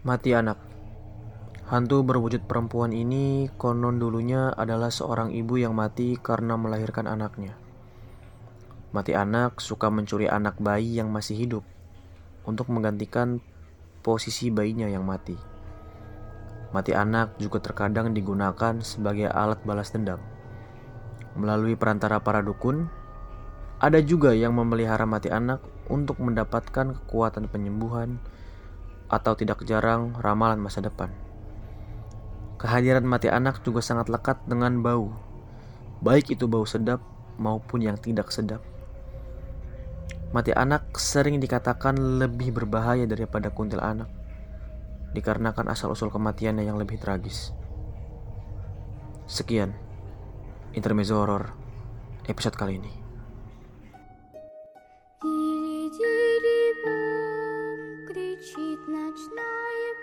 Mati anak. Hantu berwujud perempuan ini konon dulunya adalah seorang ibu yang mati karena melahirkan anaknya. Mati anak suka mencuri anak bayi yang masih hidup untuk menggantikan posisi bayinya yang mati. Mati anak juga terkadang digunakan sebagai alat balas dendam. Melalui perantara para dukun, ada juga yang memelihara mati anak untuk mendapatkan kekuatan penyembuhan atau tidak jarang ramalan masa depan. Kehadiran mati anak juga sangat lekat dengan bau, baik itu bau sedap maupun yang tidak sedap. Mati anak sering dikatakan lebih berbahaya daripada kuntil anak, dikarenakan asal-usul kematiannya yang lebih tragis. Sekian, intermezzo horror episode kali ini.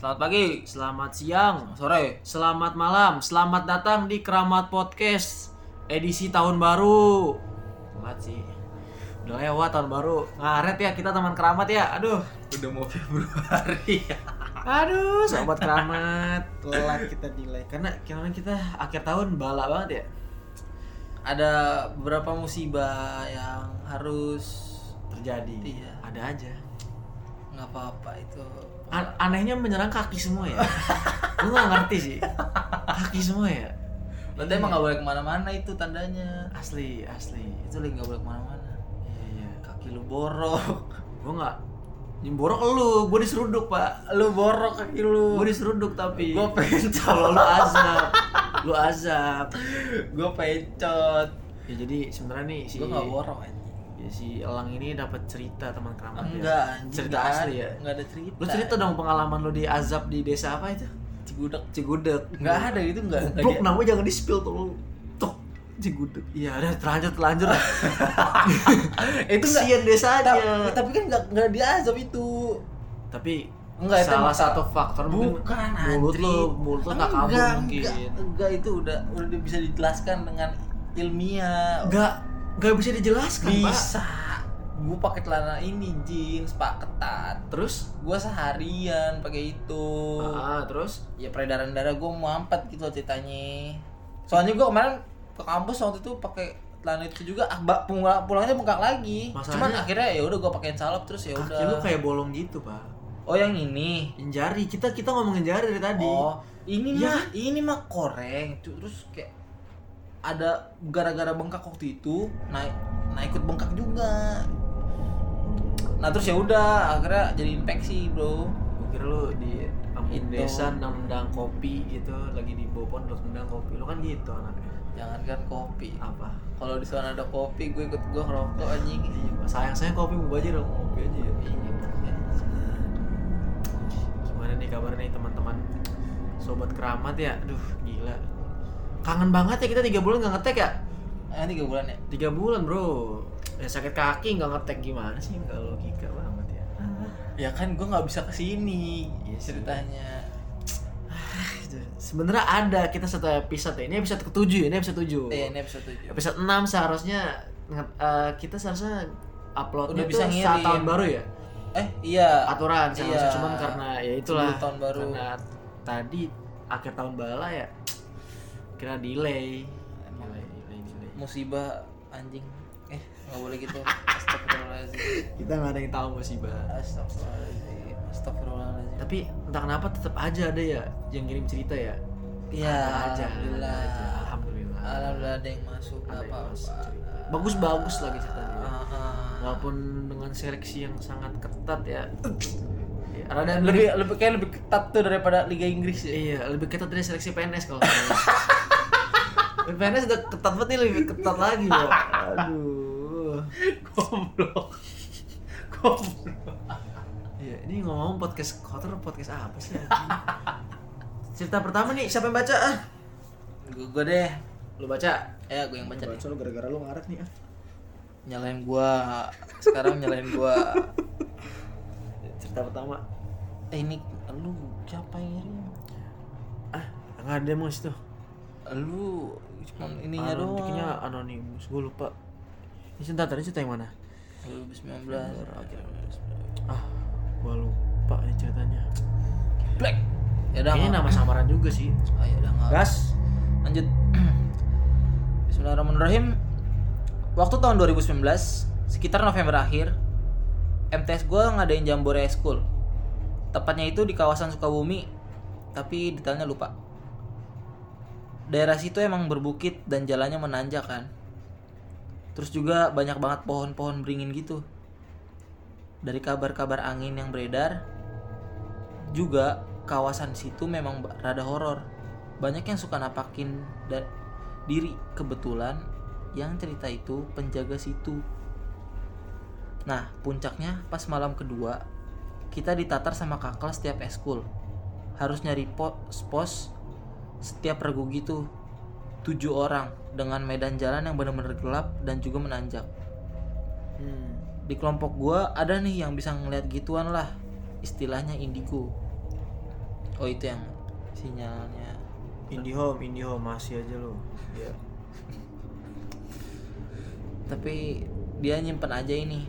Selamat pagi, Selamat siang, sore. selamat malam, selamat datang di Keramat Podcast edisi tahun baru. Telat sih. Udah lewat tahun baru. Ngaret ya kita teman keramat ya. Aduh. Udah mau Februari. Aduh, sobat keramat. Telat kita delay karena karena kita akhir tahun bala banget ya. Ada beberapa musibah yang harus Terjadi. Iya. Ada aja. nggak apa-apa itu. An- anehnya menyerang kaki semua ya. Gue gak ngerti sih. Kaki semua ya. Berarti emang nggak boleh ke mana-mana itu tandanya. Asli, asli. Itu lagi nggak boleh ke mana-mana. Iya, iya. Kaki lu borok. Gue nggak nyemborok lu, gue diseruduk pak. Lu borok kaki lu. Gue diseruduk tapi. Gue pencot. Kalau lu azab, lu azab. Gue pencot. Ya jadi sebenarnya nih si Gue nggak borok aja. Ya, si Elang ini dapat cerita teman keramat ya. Enggak, anjing. Cerita nggak asli ada- ya. Nggak ada cerita. Lu cerita dong pengalaman lu di azab di desa apa itu? Cigudeg. Cigudeg. Nggak ada itu nggak. nggak Bro, dia- namanya jangan di spill tuh. Tok. Cigudeg. Iya, udah terlanjur terlanjur. itu nggak. Kesian desanya. Ta- Tapi kan nggak nggak diazab itu. Tapi Enggak, itu salah emang- satu faktor mungkin Bukan mulut Andri. lu mulut lu tak kabur enggak, mungkin Enggak, enggak itu udah udah bisa dijelaskan dengan ilmiah. nggak nggak bisa dijelaskan pak bisa. Gue pakai celana ini jeans pak ketat. terus Gue seharian pakai itu. ah, terus Ya peredaran darah gue mampet gitu loh ceritanya. Soalnya gue kemarin ke kampus waktu itu pakai celana itu juga ah, pulang pulangnya bengkak lagi. Masalahnya- Cuman akhirnya ya udah gue pakein salep terus ya kaki lu udah. kayak bolong gitu pak Oh yang ini. yang jari kita kita ngomongin jari dari tadi Oh, ini Iya mah ini mah koreng. Terus kayak ada gara-gara bengkak waktu itu naik nah ikut bengkak juga. Nah terus ya udah akhirnya jadi infeksi bro. gue kira lu di kampung Itu. desa nendang kopi gitu lagi di pohon terus nendang kopi lu kan gitu anaknya Jangankan kopi. apa Kalau di sana ada kopi, gue ikut gue ngerokok anjing. Iya, sayang saya kopi mau aja dong kopi aja ya Iya. gimana nih kabar nih teman-teman sobat keramat ya aduh gila kangen banget ya kita tiga bulan nggak ngetek ya Ah, tiga bulan ya. tiga bulan bro ya sakit kaki nggak ngetek gimana sih nggak logika banget ya Ya kan gue nggak bisa ke sini Iya sih. ceritanya. sebenarnya ada kita satu episode ya ini episode ketujuh ya ini episode tujuh Eh, ini episode 7 episode 6 seharusnya eh, kita seharusnya uploadnya Udah bisa saat tahun baru ya Eh, iya. aturan seharusnya Iya. cuman karena ya itulah tahun baru. karena tadi akhir tahun bala ya kira delay delay delay delay Musibah anjing. Eh, nggak boleh gitu. Astagfirullahaladzim. kita nggak ada yang tahu musibah Astagfirullahaladzim. Astagfirullahaladzim. tapi entah kenapa tetap aja ada ya yang kirim cerita ya Iya, aja alhamdulillah. alhamdulillah Alhamdulillah ada yang masuk, Ada yang masuk cerita. bagus bagus lagi ceritanya Ah, ah. walaupun dengan seleksi yang sangat ketat ya rada lebih lebih kayak lebih ketat tuh daripada Liga Inggris ya. Iya, lebih ketat dari seleksi PNS kalau. PNS udah ketat banget nih lebih ketat lagi, Bro. Aduh. Goblok. Goblok. Iya, ini ngomong podcast kotor podcast apa sih? cerita pertama nih siapa yang baca ah gue, gue deh lu baca ya gue yang baca baca lu gara-gara lu ngaret nih ah nyalain gua sekarang nyalain gua cerita pertama eh ini lu siapa yang ngirim ah nggak ada emang situ lu cuman ininya doang. Anoniknya anonimus. Gue lupa. Ini cerita tadi cerita yang mana? 2019 ah gue lupa nih ceritanya. Black. Ya udah kayaknya nggak- nama samaran juga sih. Oh, ya udah gas. Lanjut. Bismillahirrahmanirrahim. Waktu tahun 2019 sekitar November akhir MTS gue ngadain Jambore School. Tepatnya itu di kawasan Sukabumi tapi detailnya lupa daerah situ emang berbukit dan jalannya menanjak kan. Terus juga banyak banget pohon-pohon beringin gitu. Dari kabar-kabar angin yang beredar juga kawasan situ memang rada horor. Banyak yang suka napakin da- diri. Kebetulan yang cerita itu penjaga situ. Nah puncaknya pas malam kedua kita ditatar sama kakak setiap eskul. Harus nyari pos pos setiap regu gitu tujuh orang dengan medan jalan yang benar-benar gelap dan juga menanjak. Hmm. di kelompok gua ada nih yang bisa ngeliat gituan lah istilahnya indigo. Oh itu yang sinyalnya. Indihome Indihome masih aja lu. Ya tapi dia nyimpen aja ini.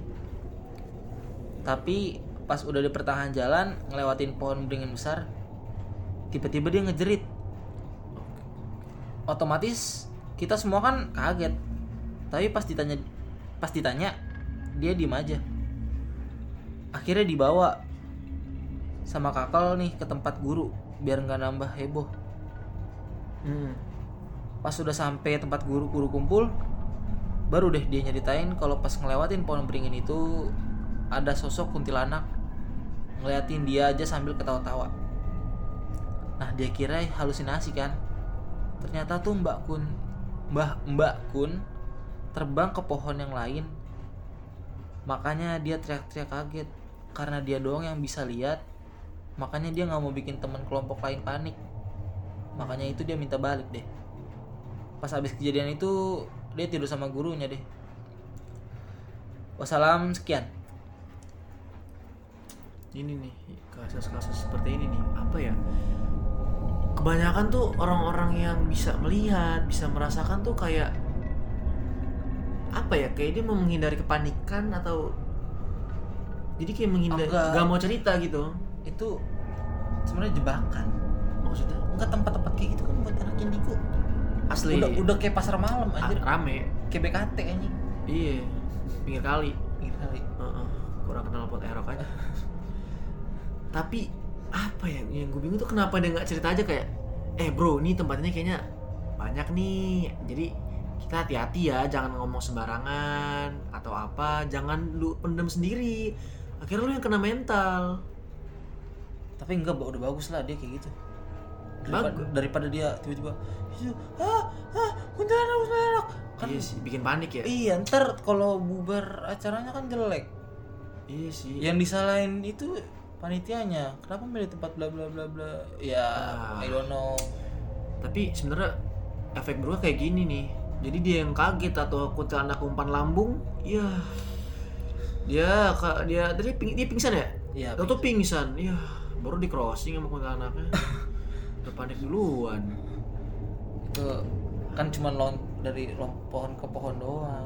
Tapi pas udah di pertengahan jalan ngelewatin pohon beringin besar tiba-tiba dia ngejerit otomatis kita semua kan kaget tapi pas ditanya pas ditanya dia diem aja akhirnya dibawa sama kakal nih ke tempat guru biar nggak nambah heboh hmm. Pas sudah sampai tempat guru-guru kumpul, baru deh dia nyeritain kalau pas ngelewatin pohon beringin itu ada sosok kuntilanak ngeliatin dia aja sambil ketawa-tawa. Nah dia kira halusinasi kan? Ternyata tuh Mbak Kun, Mbah Mbak Kun terbang ke pohon yang lain. Makanya dia teriak-teriak kaget karena dia doang yang bisa lihat. Makanya dia nggak mau bikin teman kelompok lain panik. Makanya itu dia minta balik deh pas habis kejadian itu dia tidur sama gurunya deh wassalam sekian ini nih kasus-kasus seperti ini nih apa ya kebanyakan tuh orang-orang yang bisa melihat bisa merasakan tuh kayak apa ya kayak dia mau menghindari kepanikan atau jadi kayak menghindari Enggak. nggak mau cerita gitu. Itu sebenarnya jebakan. Maksudnya? Enggak tempat-tempat kayak gitu kan buat anak indigo asli. Udah udah kayak pasar malam anjir. rame. Kayak BKT anjing. Iya pinggir kali. Gitu kali. Heeh, kurang kenal pot erok aja. tapi apa ya yang gue bingung tuh kenapa dia nggak cerita aja kayak eh bro ini tempatnya kayaknya banyak nih. Jadi kita hati-hati ya jangan ngomong sembarangan atau apa. Jangan lu pendem sendiri. Akhirnya lu yang kena mental. Tapi enggak udah bagus lah dia kayak gitu. Daripada, Bagus. daripada dia tiba-tiba "Iya, ah ah kuntilanak kuntilanak. Kan iya sih bikin panik ya. Iya ntar kalau bubar acaranya kan jelek. Iya sih. Yang disalahin itu panitianya kenapa milih tempat bla bla bla bla? Ya Ah. I don't know. Tapi sebenarnya efek buruknya kayak gini nih. Jadi dia yang kaget atau kuntilanak umpan lambung ya. Dia ka- dia tadi ping, dia pingsan ya? Iya, Tau tuh pingsan. ya baru di crossing sama kuntilanaknya. Udah panik duluan. Itu kan cuma lon dari pohon ke pohon doang.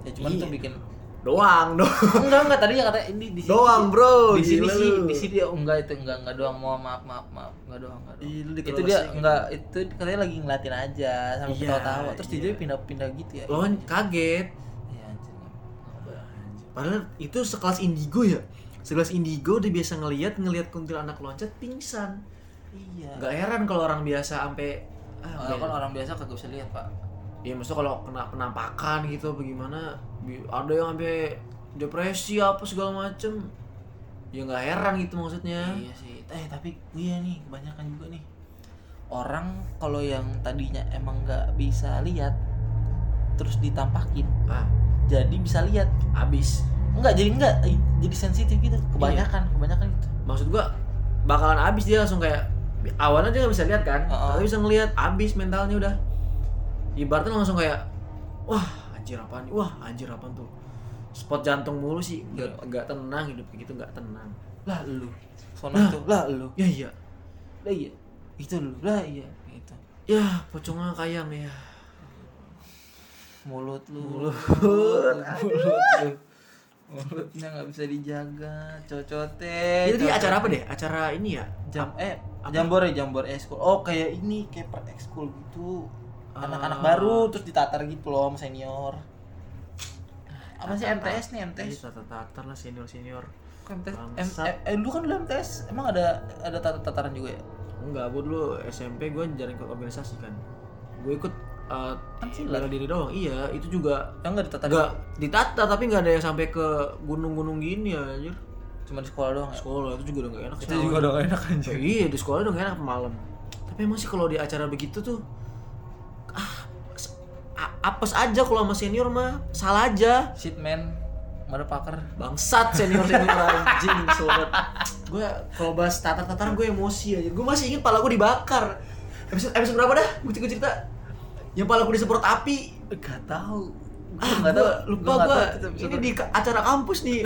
Ya cuman Iya. tuh bikin doang dong enggak enggak tadi ya kata ini di sini Doang, bro. di sini sih di sini oh, enggak itu enggak enggak doang mau maaf maaf maaf enggak doang enggak doang. Ih, itu dia closing. enggak itu katanya lagi ngeliatin aja sambil Iya, ketawa-tawa terus iya. dia pindah-pindah gitu ya. Lo kan kaget. Iya anjir padahal itu sekelas indigo ya? Sekelas indigo dia biasa ngelihat ngelihat kuntilanak loncat pingsan. Iya. Nggak heran kalau orang biasa sampai ah, Kalau kan orang biasa kagak bisa lihat pak Iya maksudnya kalau kena penampakan gitu bagaimana bi- ada yang sampai depresi apa segala macem ya nggak heran gitu maksudnya Iya sih. Eh tapi iya nih kebanyakan juga nih orang kalau yang tadinya emang nggak bisa lihat terus ditampakin ah jadi bisa lihat. abis Enggak jadi enggak jadi sensitif gitu. Kebanyakan kebanyakan gitu. maksud gua bakalan abis dia langsung kayak awalnya dia nggak bisa lihat kan Heeh. tapi bisa ngelihat abis mentalnya udah ibaratnya langsung kayak wah anjir apaan nih? Wah anjir apaan tuh? Spot jantung mulu sih nggak nggak tenang hidup kayak gitu nggak tenang. Lah lu. Sono itu. Lah lu. ya iya. Lah iya. Itu lu. Lah iya. Itu ya pocongnya kayang ya. Mulut lu. Mulut. mulut lu. Mulutnya nggak bisa dijaga. Cocote jadi acara apa deh? Acara ini ya? Jam eh Apa? jambore jambore ekskul oh kayak ini kayak per ekskul gitu anak-anak baru terus ditatar gitu loh sama senior. Apa sih MTS nih MTS tata tatar lah senior senior MTS M, eh, eh, lu kan dulu MTS emang ada ada tat- tataran juga ya? Enggak gue dulu SMP gue jarang ikut organisasi kan. Gue ikut uh, kan bela diri doang. Iya itu juga yang nggak ditatar nggak ditata tapi nggak ada yang sampai ke gunung-gunung gini ya anjir. Cuma di sekolah doang ya? sekolah itu juga udah gak enak itu juga udah gak enak anjir Ya, iya di sekolah udah gak enak malam. Tapi emang sih kalau di acara begitu tuh ah apes aja kalau sama senior mah. Salah aja. Shit man. Motherfucker. Bangsat senior senior anjing sobat. Gue kalau bahas tatar tataran gue emosi aja gue masih inget pala gue dibakar. Episode episode berapa dah? Gue gue cerita. Yang pala gue disemprot api. Gak tahu. Ah nggak gua tahu. lupa gue ini di acara kampus nih.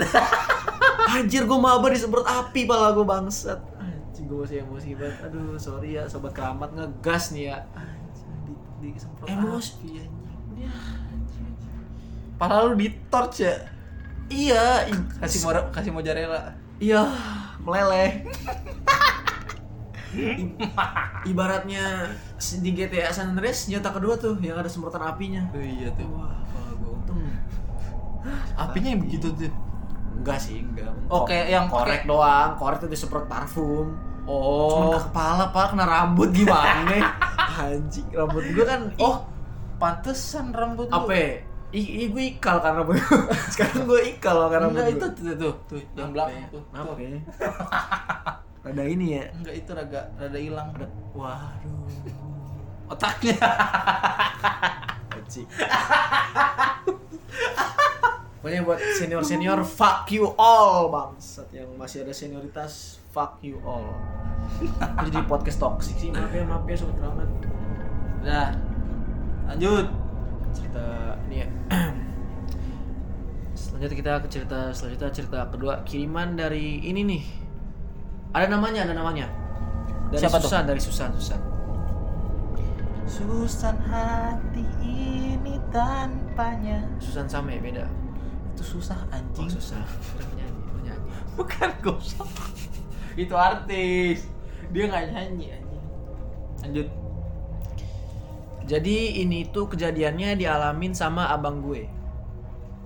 Anjir gue maba disemprot api pala gue bangsat. Anjing gue masih emosi banget. Aduh sorry ya sobat keramat. Ngegas nih ya Anjir, di, di semprot Emosi. anjing. Padahal lu di torch ya? Iya kasih mora, kasih mozzarella iya meleleh. I- ibaratnya di GTA San Andreas senjata kedua tuh yang ada semprotan apinya. Oh, iya tuh. Wah gue untung. Apinya yang begitu tuh? Enggak sih enggak. Oh, kayak yang korek doang korek tuh disemprot parfum oh Cuman ke kepala pak kena rambut gimana anjing rambut gue kan oh pantesan rambut lu apa ya? I, i- gue ikal kan rambut sekarang gue ikal rambut enggak gue. itu tuh tuh, tuh yang belakang tuh Kenapa Tuh. ya? Rada ini ya. enggak itu rada rada hilang Waduh. otaknya Anjing. Pokoknya buat senior-senior fuck you all bangsat yang masih ada senioritas fuck you all. Jadi podcast toxic sih maaf ya maaf ya sobat keramat. Nah, lanjut. Cerita ini ya. Selanjutnya kita ke cerita selanjutnya cerita kedua kiriman dari ini nih. Ada namanya, ada namanya. Dari Siapa tuh? Susan, dari Susan, Susan. Susan hati ini tanpanya. Susan sama ya beda. Itu susah Oh, anjing. susah. Udah penyanyi, penyanyi. Bukan gosok. Itu artis. Dia nggak nyanyi. Lanjut. Jadi ini tuh kejadiannya dialamin sama abang gue.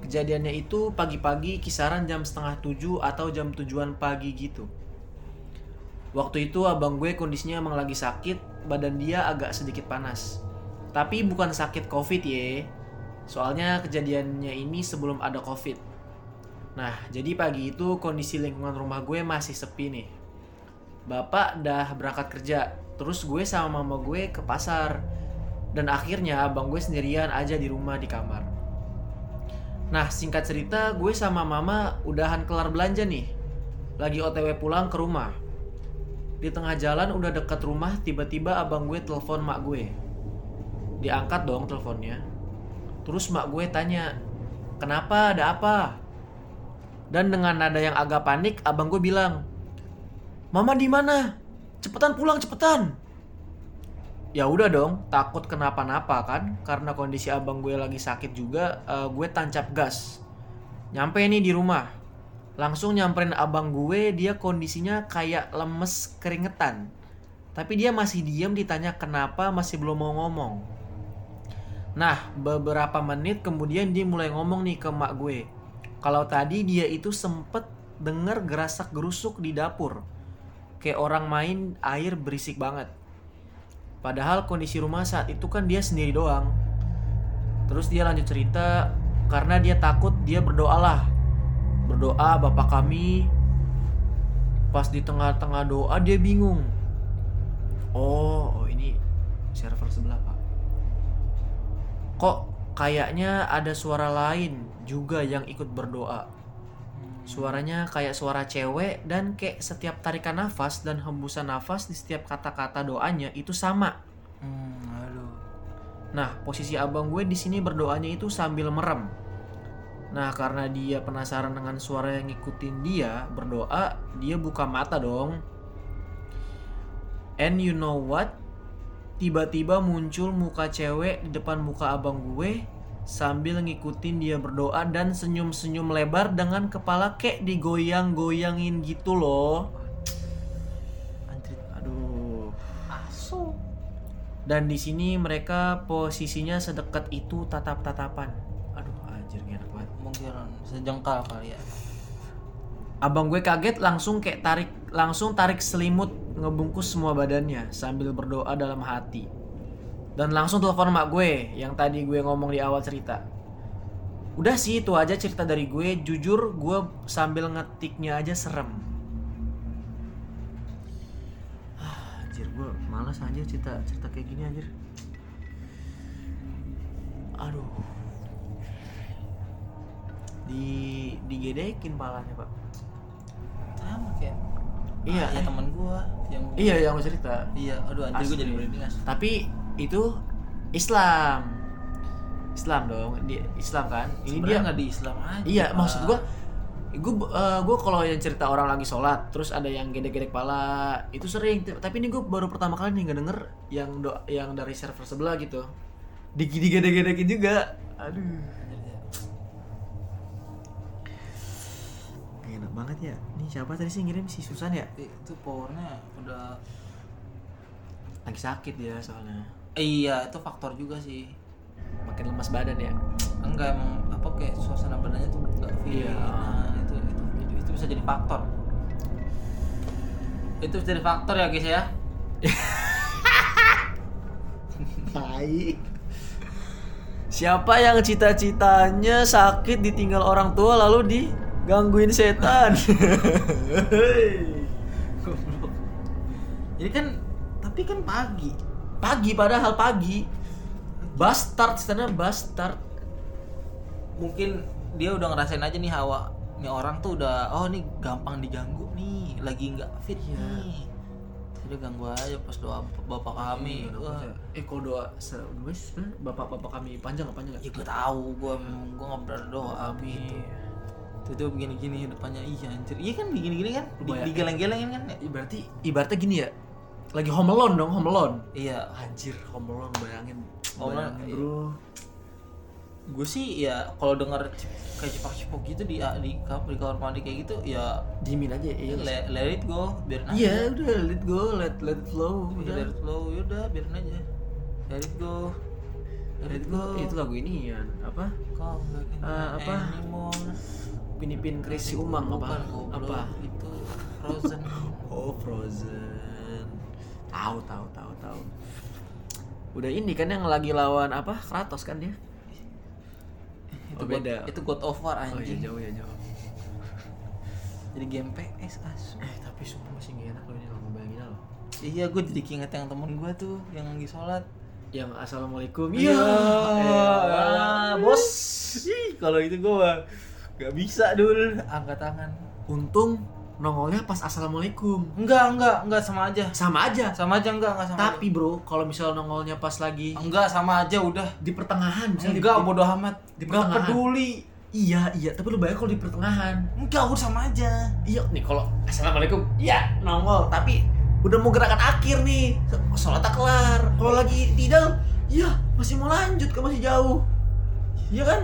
Kejadiannya itu pagi-pagi kisaran jam setengah tujuh atau jam tujuan pagi gitu. Waktu itu abang gue kondisinya emang lagi sakit, badan dia agak sedikit panas. Tapi bukan sakit covid ye. Soalnya kejadiannya ini sebelum ada covid. Nah, jadi pagi itu kondisi lingkungan rumah gue masih sepi nih. Bapak dah berangkat kerja, terus gue sama mama gue ke pasar. Dan akhirnya abang gue sendirian aja di rumah di kamar. Nah, singkat cerita, gue sama mama udahan kelar belanja nih. Lagi OTW pulang ke rumah. Di tengah jalan udah deket rumah, tiba-tiba abang gue telepon mak gue. Diangkat dong teleponnya. Terus mak gue tanya, "Kenapa? Ada apa?" Dan dengan nada yang agak panik, abang gue bilang, "Mama di mana? Cepetan pulang, cepetan." Ya udah dong, takut kenapa-napa kan? Karena kondisi abang gue lagi sakit juga, eh, gue tancap gas. Nyampe nih di rumah. Langsung nyamperin abang gue, dia kondisinya kayak lemes keringetan. Tapi dia masih diam ditanya kenapa masih belum mau ngomong. Nah, beberapa menit kemudian dia mulai ngomong nih ke mak gue. Kalau tadi dia itu sempet denger gerasak gerusuk di dapur. Kayak orang main air berisik banget. Padahal kondisi rumah saat itu kan dia sendiri doang. Terus dia lanjut cerita karena dia takut dia berdoalah. Berdoa Bapak kami. Pas di tengah-tengah doa dia bingung. Oh, oh ini server sebelah, Pak. Kok kayaknya ada suara lain juga yang ikut berdoa. Suaranya kayak suara cewek dan kayak setiap tarikan nafas dan hembusan nafas di setiap kata-kata doanya itu sama. Hmm, aduh. Nah, posisi abang gue di sini berdoanya itu sambil merem. Nah, karena dia penasaran dengan suara yang ngikutin dia berdoa, dia buka mata dong. And you know what? Tiba-tiba muncul muka cewek di depan muka abang gue sambil ngikutin dia berdoa dan senyum-senyum lebar dengan kepala kayak digoyang-goyangin gitu loh. Aduh. Asu. Dan di sini mereka posisinya sedekat itu tatap-tatapan. Aduh, anjir enak banget. Mungkin sejengkal kali ya. Abang gue kaget langsung kayak tarik langsung tarik selimut ngebungkus semua badannya sambil berdoa dalam hati. Dan langsung telepon mak gue yang tadi gue ngomong di awal cerita. Udah sih itu aja cerita dari gue. Jujur gue sambil ngetiknya aja serem. Ah, anjir gue malas aja cerita cerita kayak gini anjir. Aduh. Di digedekin palanya, Pak. Sama kayak Iya, ya eh. teman gua yang Iya yang lo cerita. Iya, aduh anjir Asli. jadi merinding as. Tapi itu Islam. Islam dong, di Islam kan. Ini dia nggak di Islam aja. Iya, maksud gua gue gue kalau yang cerita orang lagi sholat terus ada yang gede-gede kepala itu sering. Tapi ini gue baru pertama kali nih nggak denger yang do yang dari server sebelah gitu. Di digede-gedekin juga. Aduh. Gak enak banget ya. Ini siapa tadi sih ngirim? Si Susan ya? Itu powernya udah lagi sakit dia soalnya. eh, iya itu faktor juga sih makin lemas badan ya enggak emang apa kayak suasana badannya tuh enggak fit Iya. nah itu, itu itu itu bisa jadi faktor itu bisa jadi faktor ya guys ya Baik. Siapa yang cita-citanya sakit ditinggal orang tua lalu digangguin setan? Jadi kan tapi kan pagi. Pagi padahal pagi. Bastard, sana bastard. Mungkin dia udah ngerasain aja nih hawa nih orang tuh udah oh nih gampang diganggu nih, lagi nggak fit Iya. nih. Jadi ganggu aja pas doa bapak kami. Wah, Eh kalau doa sebenarnya sebenarnya bapak-bapak kami panjang nggak panjang nggak? ya gue tahu gue gue nggak berdoa gitu. Itu tuh begini-gini depannya iya anjir. Iya kan begini-gini kan? Di, Lumayan. digeleng-gelengin kan ya? Ibaratnya ibaratnya gini ya. Lagi home alone dong, home alone. Iya. Anjir, home alone bayangin. Home Alone, Bayangin, iya. bro. Gue sih ya kalau denger kayak cipak-cipok gitu di di, di kamar mandi kayak gitu ya Dimin aja iya. let, let it go biarin aja. Iya, udah let go, let let it flow. Udah Udah. let it flow, yaudah biarin aja. Let it go. Let it go. Itu lagu ini ya, apa? Kau Ah, apa? anymore. Pinipin Crazy Umang apa? Apa? Itu Frozen. Oh, Frozen. Tahu, tahu, tahu, tahu. Udah ini kan yang lagi lawan apa? Kratos kan dia? itu Oh, God- beda. itu God of War Oh iya anjing. jauh ya jauh. Jadi game PS asu. Eh tapi sumpah masih gak enak loh ini loh ngebayangin loh. Iya, gue jadi keinget yang temen gue tuh yang lagi sholat. Yang assalamualaikum. Iya, Eh, bos. Kalau itu gue gak bisa dul angkat tangan. Untung nongolnya pas assalamualaikum. Enggak, enggak, enggak sama aja. Sama aja. Sama aja enggak, enggak sama. Tapi bro, kalau misal nongolnya pas lagi aja. enggak sama aja udah. di pertengahan, misalnya Enggak, di- bodoh amat. di Enggak pertengahan. peduli. Iya, iya. Tapi lu bayar kalau di pertengahan. Enggak, udah sama aja. Iya nih kalau assalamualaikum, iya nongol. Tapi udah mau gerakan akhir nih, sholatnya kelar. Kalau lagi tidak, iya masih mau lanjut kan masih jauh. Iya kan?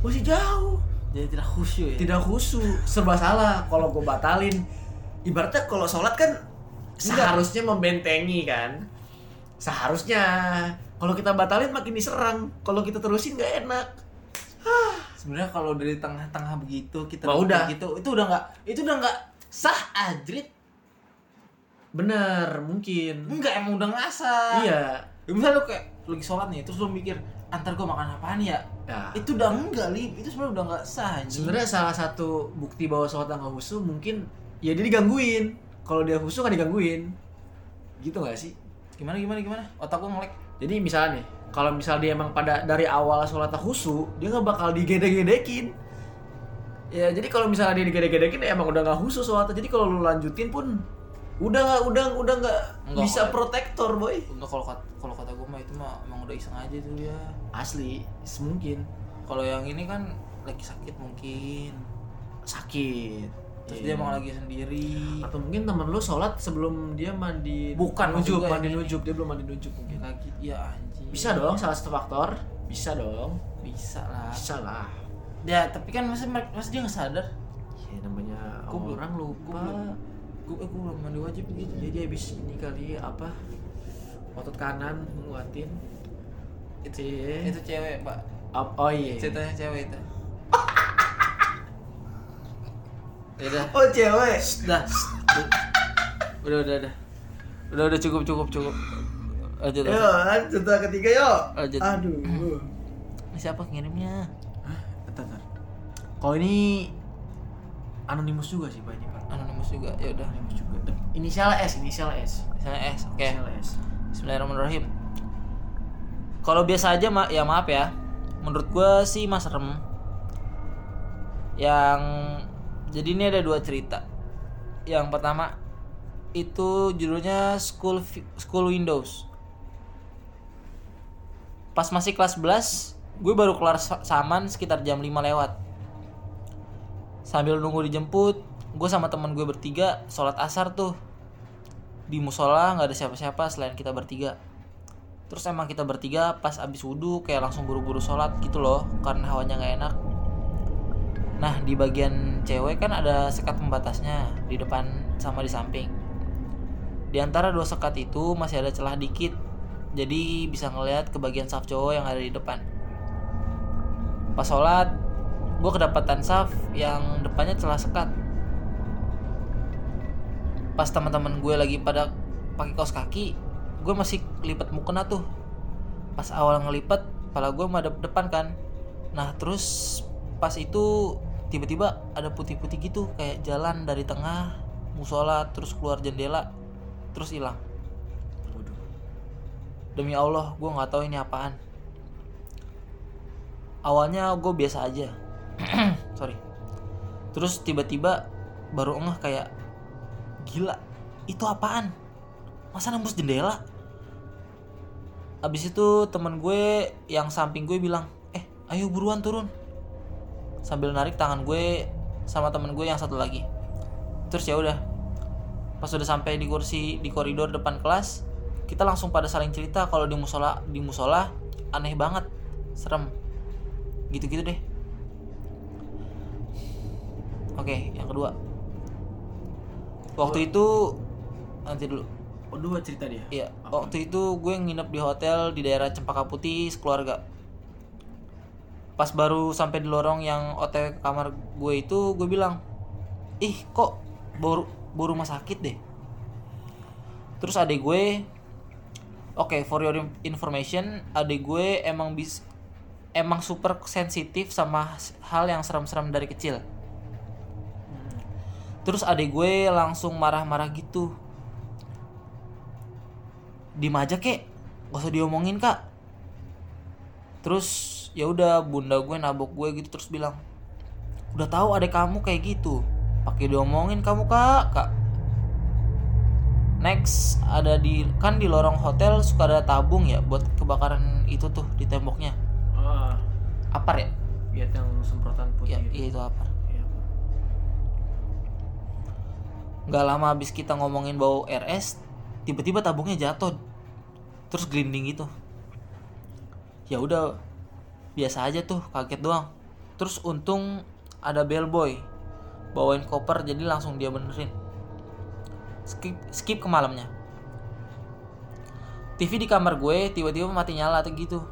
Masih jauh. Jadi tidak khusyuk ya. Tidak khusyuk, serba salah. Kalau gue batalin, ibaratnya kalau sholat kan seharusnya membentengi kan. Seharusnya. Kalau kita batalin makin diserang. Kalau kita terusin nggak enak. Sebenarnya kalau dari tengah-tengah begitu kita Wah, udah. gitu, itu udah enggak itu udah enggak sah ajrit. Bener, mungkin. Enggak emang udah ngasah. Iya. Ya, misalnya lu kayak lagi sholat nih, terus lu mikir antar gua makan apaan ya? Ya. Itu udah enggak, Lip. Itu sebenarnya udah enggak sah. Sebenarnya salah satu bukti bahwa sholat nggak khusyuk mungkin ya dia digangguin. Kalau dia khusyuk nggak digangguin. Gitu nggak sih? gimana gimana gimana? Otak gua ngelek. Jadi misalnya nih, kalau misal dia emang pada dari awal sholatnya khusyuk, dia nggak bakal digede-gedekin. ya jadi kalau misalnya dia digede-gedekin ya emang udah nggak khusus sholatnya jadi kalau lu lanjutin pun udah nggak udah udah nggak bisa protektor boy. Enggak kalau kata kalau kata gue mah itu mah emang udah iseng aja tuh dia. Asli. Mungkin kalau yang ini kan lagi sakit mungkin. Sakit. Terus Iya. dia emang lagi sendiri. Atau mungkin temen lu sholat sebelum dia mandi Bukan, nujub mandi ini. nujub dia belum mandi nujub mungkin. Lagi ya anjing. Bisa dong salah satu faktor. Bisa dong. Bisa lah. Bisa lah. Ya tapi kan masa mereka masa dia nggak sadar? Ya namanya belum- orang lupa. belum- gue eh, gue belum mandi wajib gitu jadi habis ini kali apa otot kanan nguatin. Itu ya. itu cewek pak. Ap- oh iya. Ceritanya cewek itu. Ya udah oh cewek. Dah. Udah udah udah. Udah udah cukup cukup cukup. Lanjut Yo, cerita ketiga yuk. Lanjut. Aduh. Siapa ngirimnya? Bentar. Kalau ini anonimus juga sih Pak ini Anonimus juga ya udah. Anonimus juga. Inisial S, inisial S. misalnya S oke. Inisial S. Bismillahirrahmanirrahim. Kalau biasa aja ma ya maaf ya. Menurut gue sih mas rem yang jadi ini ada dua cerita. Yang pertama itu judulnya school school windows. Pas masih kelas 11 gue baru kelar sa- saman sekitar jam 5 lewat. Sambil nunggu dijemput gue sama teman gue bertiga sholat asar tuh. Di musola nggak ada siapa-siapa selain kita bertiga. Terus emang kita bertiga pas abis wudhu kayak langsung buru-buru sholat gitu loh karena hawanya nggak enak. Nah di bagian cewek kan ada sekat pembatasnya di depan sama di samping. Di antara dua sekat itu masih ada celah dikit jadi bisa ngeliat ke bagian saf cowok yang ada di depan. Pas sholat gue kedapatan saf yang depannya celah sekat pas teman-teman gue lagi pada pakai kaos kaki gue masih lipat mukena tuh. Pas awal ngelipat kepala gue madep depan kan. Nah terus pas itu tiba-tiba ada putih-putih gitu kayak jalan dari tengah musola terus keluar jendela terus hilang. Demi Allah gue nggak tahu ini apaan. Awalnya gue biasa aja. Sorry. Terus tiba-tiba baru ngeh kayak gila itu apaan? Masa nembus jendela? Abis itu temen gue yang samping gue bilang eh ayo buruan turun. Sambil narik tangan gue sama temen gue yang satu lagi. Terus ya udah pas udah sampai di kursi di koridor depan kelas kita langsung pada saling cerita kalau di musola di musola aneh banget serem. Gitu-gitu deh. Oke yang kedua waktu itu nanti dulu Oh, dua cerita dia. Iya, waktu itu gue nginep di hotel di daerah Cempaka Putih sekeluarga. Pas baru sampai di lorong yang OTW ke kamar gue itu, gue bilang, ih kok baru baru rumah sakit deh. Terus adik gue, oke for your information, adik gue emang bis emang super sensitif sama hal yang serem-serem dari kecil. Terus adik gue langsung marah-marah gitu. Diem aja kek. Gak usah diomongin kak. Terus ya udah bunda gue nabok gue gitu terus bilang udah tahu adek kamu kayak gitu. Pakai diomongin kamu kak. Kak. Next ada di kan di lorong hotel suka ada tabung ya buat kebakaran itu tuh di temboknya. Ah, apar ya? Lihat yang semprotan putih. iya itu apar nggak lama habis kita ngomongin bau RS tiba-tiba tabungnya jatuh. Terus gelinding gitu. Ya udah biasa aja tuh kaget doang. Terus untung ada bellboy bawain koper jadi langsung dia benerin. Skip skip ke malamnya. TV di kamar gue tiba-tiba mati nyala tuh gitu.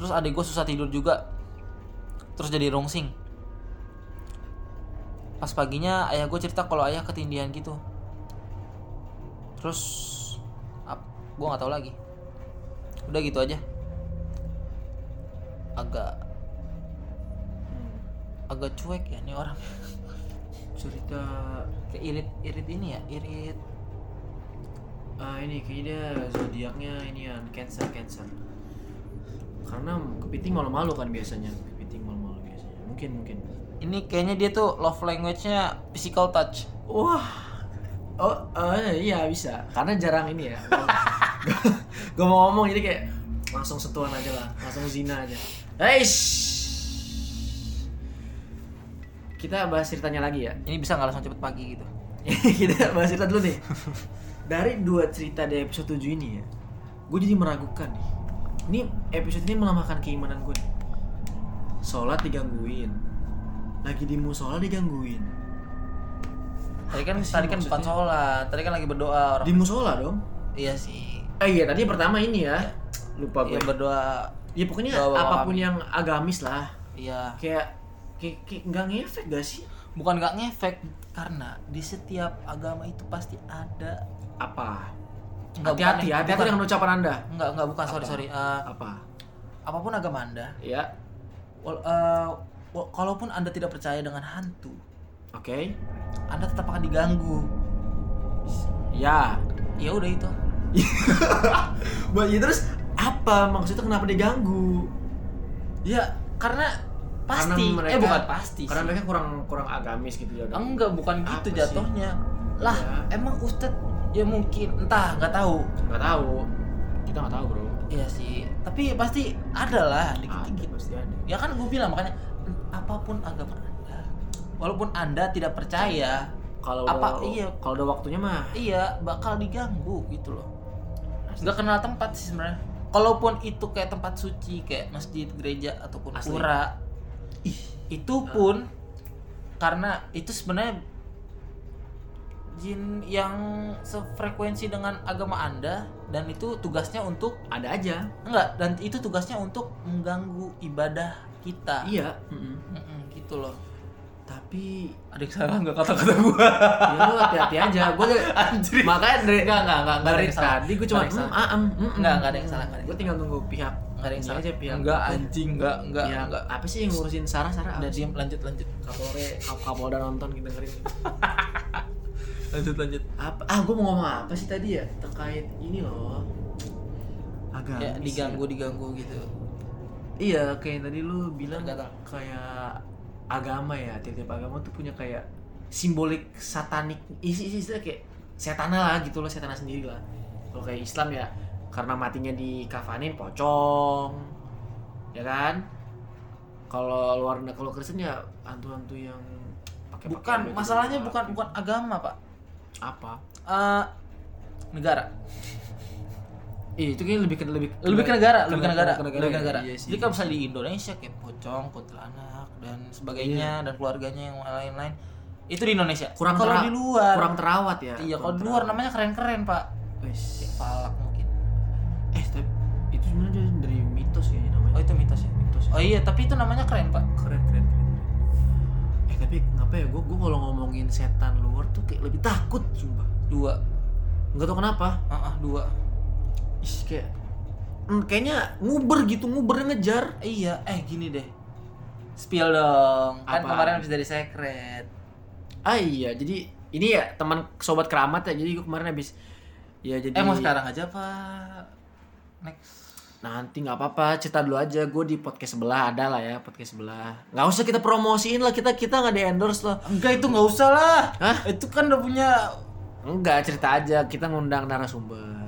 Terus adik gue susah tidur juga. Terus jadi rungsing pas paginya ayah gue cerita kalau ayah ketindihan gitu. Terus ap, gue nggak tahu lagi. Udah gitu aja. Agak agak cuek ya nih orang. Cerita kayak irit irit ini ya irit. Ah ini kayaknya dia zodiaknya ini ya cancer cancer. Karena kepiting malu-malu kan biasanya, kepiting malu-malu biasanya. Mungkin mungkin mungkin Ini kayaknya dia tuh love language-nya physical touch. wah. Oh, oh iya bisa. Karena jarang ini ya. Gue mau ngomong jadi kayak langsung sentuhan aja lah. Langsung zina aja. Eish. kita bahas ceritanya lagi ya. Ini bisa nggak langsung cepet pagi gitu? kita bahas cerita dulu nih. Dari dua cerita di episode 7 ini ya gue jadi meragukan nih. Ini episode ini melemahkan keimanan gue nih. Sholat digangguin lagi di musola digangguin Tadi kan tadi kan bukan sholat, tadi kan lagi berdoa orang. di musola dong Iya sih. eh iya tadi pertama ini ya lupa gue Iya berdoa. ya pokoknya Doa apa pun kami. yang agamis lah Iya. kayak kayak, kayak nggak ngefek gak sih Bukan nggak ngefek karena di setiap agama itu pasti ada. apa Nggak, hati-hati hati-hati dengan ucapan anda Enggak, enggak bukan sorry Apa? sorry. Eh, apa apa pun agama anda, ya wal- eh, wal- kalaupun anda tidak percaya dengan hantu, oke anda tetap akan diganggu. ya Ya udah itu. Bah, ya terus apa maksudnya kenapa diganggu? Ya karena pasti. Karena mereka- eh bukan pasti. Karena sih. mereka kurang kurang agamis gitu ya. enggak bukan gitu Apa sih? jatuhnya. Lah, Ya. emang Ustadz ya mungkin entah nggak tahu. Nggak tahu. Kita nggak tahu bro. Iya sih, tapi pasti ada lah Ada, dikit-dikit. pasti ada. Ya kan gue bilang makanya apa pun agama anda, walaupun anda tidak percaya, Kalau Apa- udah, iya. kalau udah waktunya mah iya bakal diganggu gitu loh. Nggak kenal tempat sih sebenarnya. Kalaupun itu kayak tempat suci kayak masjid, gereja ataupun Asli. pura, ih, itu pun karena itu sebenarnya jin yang sefrekuensi dengan agama anda dan itu tugasnya untuk ada aja. enggak dan itu tugasnya untuk mengganggu ibadah kita. Iya. mm-mm. Mm-mm, gitu loh. Tapi Ada yang salah nggak kata-kata gua? ya lu hati-hati aja. Gue Anjir. makanya dari enggak, enggak ada dari yang salah. tadi gue Nggak cuma yang salah. mm, ah, mm, mm, Enggak, enggak ada yang salah, enggak ada yang Gue tinggal nunggu pihak Enggak ada yang salah. aja pihak Enggak anjing, enggak, enggak, pihak enggak. apa sih yang ngurusin Sarah Sarah Udah diam, lanjut, lanjut. Kapolre Kap- Kapolda nonton kita dengerin Lanjut, lanjut. apa ah gue mau ngomong apa sih tadi ya terkait ini loh agak Ya diganggu, diganggu gitu. Iya kayak tadi lu bilang kayak agama ya tiap-tiap agama tuh punya kayak simbolik satanik isi isi kayak setana lah gitu loh setana sendiri lah kalau kayak Islam ya karena matinya di kafanin pocong ya kan kalau luar kalau Kristen ya hantu-hantu yang pakai Bukan, masalahnya gelap. bukan bukan agama, Pak. apa Eh negara. Iya, itu kayaknya lebih ke lebih Lebih ke negara, lebih ke negara, ke lebih ke negara. Iya. Jadi kalau misalnya di Indonesia kayak pocong, kuntilanak dan sebagainya dan keluarganya yang lain-lain itu di Indonesia. kurang kalau di luar kurang terawat ya. Iya, kalau di luar namanya keren-keren, Pak. Wes. Palak mungkin. Eh, tapi itu sebenarnya dari mitos kayaknya namanya. Oh, itu mitos ya. mitos. Oh iya, tapi itu namanya keren, Pak. keren keren keren. Eh, tapi ngapa ya gue gue kalau ngomongin setan luar tuh kayak lebih takut sumpah. Dua. Nggak tau kenapa. Ah, ah, dua. Ih, kayak hmm, kayaknya nguber gitu, nguber ngejar. Iya, eh gini deh. Spill dong. Kan Apa? kemarin habis dari secret. Ah iya, jadi ini ya teman sobat keramat ya. Jadi gue kemarin habis ya jadi Eh mau sekarang aja Pak. Next. Nanti nggak apa-apa, cerita dulu aja. Gue di podcast sebelah ada lah ya, podcast sebelah. Nggak usah kita promosiin lah, kita kita nggak di endorse lah. Enggak itu nggak usah lah. Hah? Itu kan udah punya Enggak, cerita aja. Kita ngundang narasumber.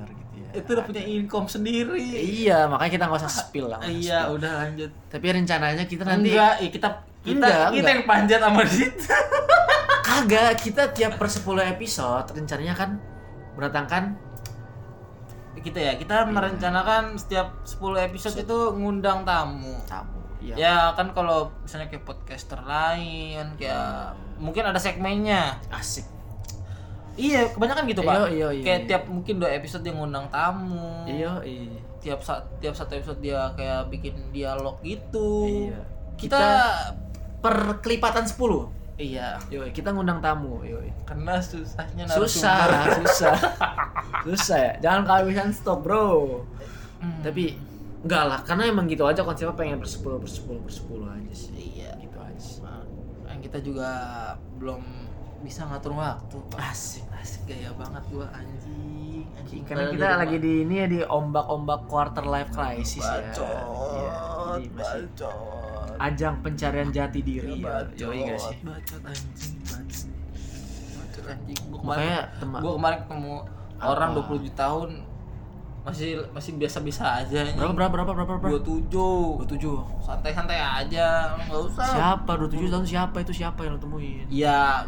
Itu udah punya income sendiri. Iya, makanya kita nggak usah spill lah. Iya, spill. udah lanjut. Tapi rencananya kita nanti Enggak, iya, kita kita Enggak, kita enggak. yang panjat sama di situ. kagak. Kita tiap per 10 episode rencananya kan mendatangkan kita ya, kita merencanakan setiap 10 episode itu ngundang tamu. tamu. Iya. Ya kan kalau misalnya kayak podcaster lain kayak mungkin ada segmennya. Asik. Iya, kebanyakan gitu, Pak. iya, iya, kayak iya. tiap mungkin dua episode dia ngundang tamu. Iya, iya. Tiap sa- tiap satu episode dia kayak bikin dialog gitu. Iya. Kita, Kita per kelipatan 10. iya, Yoi, kita ngundang tamu. Yoi. karena susahnya susah narasumber. susah susah ya jangan kehabisan stok bro Hmm. tapi enggak lah karena emang gitu aja konsepnya pengen bersepuluh bersepuluh bersepuluh aja sih iya. gitu aja sih. Yang kita juga belum bisa ngatur waktu. Asik Asik gaya banget gua anjing. Anjing. karena kita lagi di ini ya di ombak-ombak quarter life crisis ya bacot, Iya, jadi masih bacot. ajang pencarian jati diri ya. Bacot, Yoi nggak sih? bacot anjing, bacot. Bacot anjing. Gua kemarin, Makanya gua kemarin ketemu Apa? orang 27 tahun masih masih biasa-biasa aja anjing. Berapa berapa berapa berapa berapa? 27. 27. Santai-santai aja, nggak usah. Siapa 27 tahun siapa itu siapa yang lo temuin? Ya,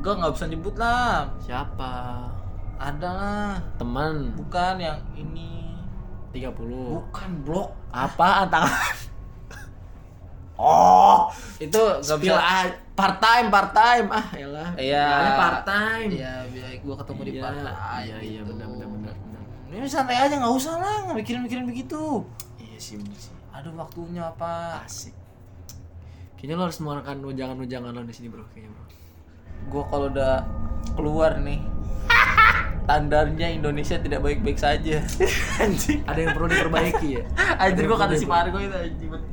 gua nggak bisa nyebut lah. Siapa? Ada lah. Teman Bukan yang ini. 30. Bukan blok. Apaan tangan? Oh, itu nggak bisa. part time, part time. Ah, elah. Iya. Part time. Iya, biar gua ketemu di Iya, partai. iya, iya, benar, benar, benar, benar. Ini santai aja nggak usah lah nggak mikirin-mikirin begitu. Iya sih, bener sih. Aduh waktunya apa? Asik. Kayaknya lo harus mengeluarkan ujangan-ujangan lo di sini, Bro. Kayaknya, Bro. Gua kalau udah keluar nih tandanya Indonesia tidak baik-baik saja. anjing. Ada yang perlu diperbaiki ya? Anjing gua kata si Margo itu anjing banget.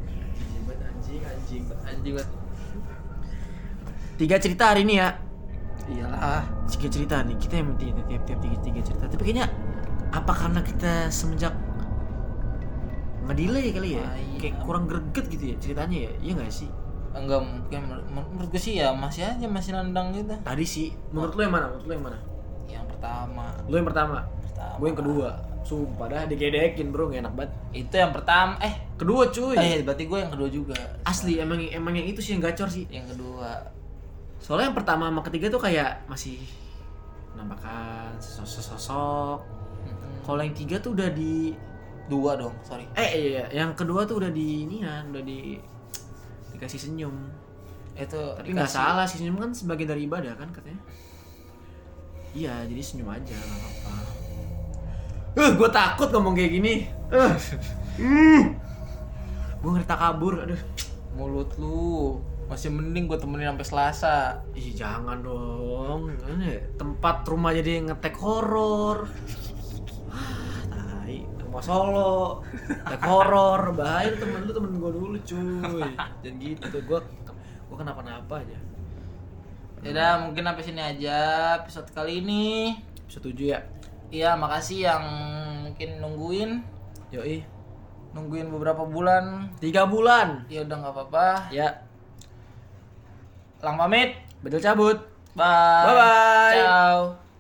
Anjing, anjing. Anjing banget. Tiga cerita hari ini ya. Iyalah. Tiga cerita nih. Kita yang tiap tiap tiap tiga, tiga cerita. Tapi kayaknya apa karena kita semenjak ngedelay kali ya? Ah, iya. Kayak kurang greget gitu ya ceritanya ya? Iya nggak sih? Enggak mungkin menur- menurut gue sih ya masih aja masih nandang gitu. Tadi sih. Menurut lo yang mana? Menurut lo yang mana? Yang pertama. Lo yang pertama. Pertama. Gue yang kedua. Sumpah dah digedekin bro, gak enak banget. Itu yang pertama. Eh, Kedua cuy. eh berarti gue yang kedua juga. Asli emang emang yang itu sih yang gacor sih. Yang kedua. Soalnya yang pertama sama ketiga tuh kayak masih penampakan sosok-sosok. Kalau yang tiga tuh udah di Dua dong, sorry. eh iya, iya. yang kedua tuh udah di inian, udah di dikasih senyum. Itu Tapi nggak salah sih senyum kan sebagian dari ibadah kan katanya. Iya, jadi senyum aja nggak apa-apa. Eh, gue takut ngomong kayak gini. Eh, gue ngerti kabur, aduh. Mulut lu masih mending gue temenin sampai Selasa. Ih jangan dong, tempat rumah jadi ngetek horor. Rumah Solo, ngetek horor, bahaya temen lu temen gue dulu cuy. Jangan gitu, gue gue kenapa-napa aja. Yaudah, mungkin sampai sini aja episode kali ini. Setuju ya? Iya, makasih yang mungkin nungguin, Yoi. nungguin beberapa bulan. Tiga bulan. Ya udah nggak apa-apa. Ya, Lang pamit. bedel cabut. Bye. Bye-bye. Ciao.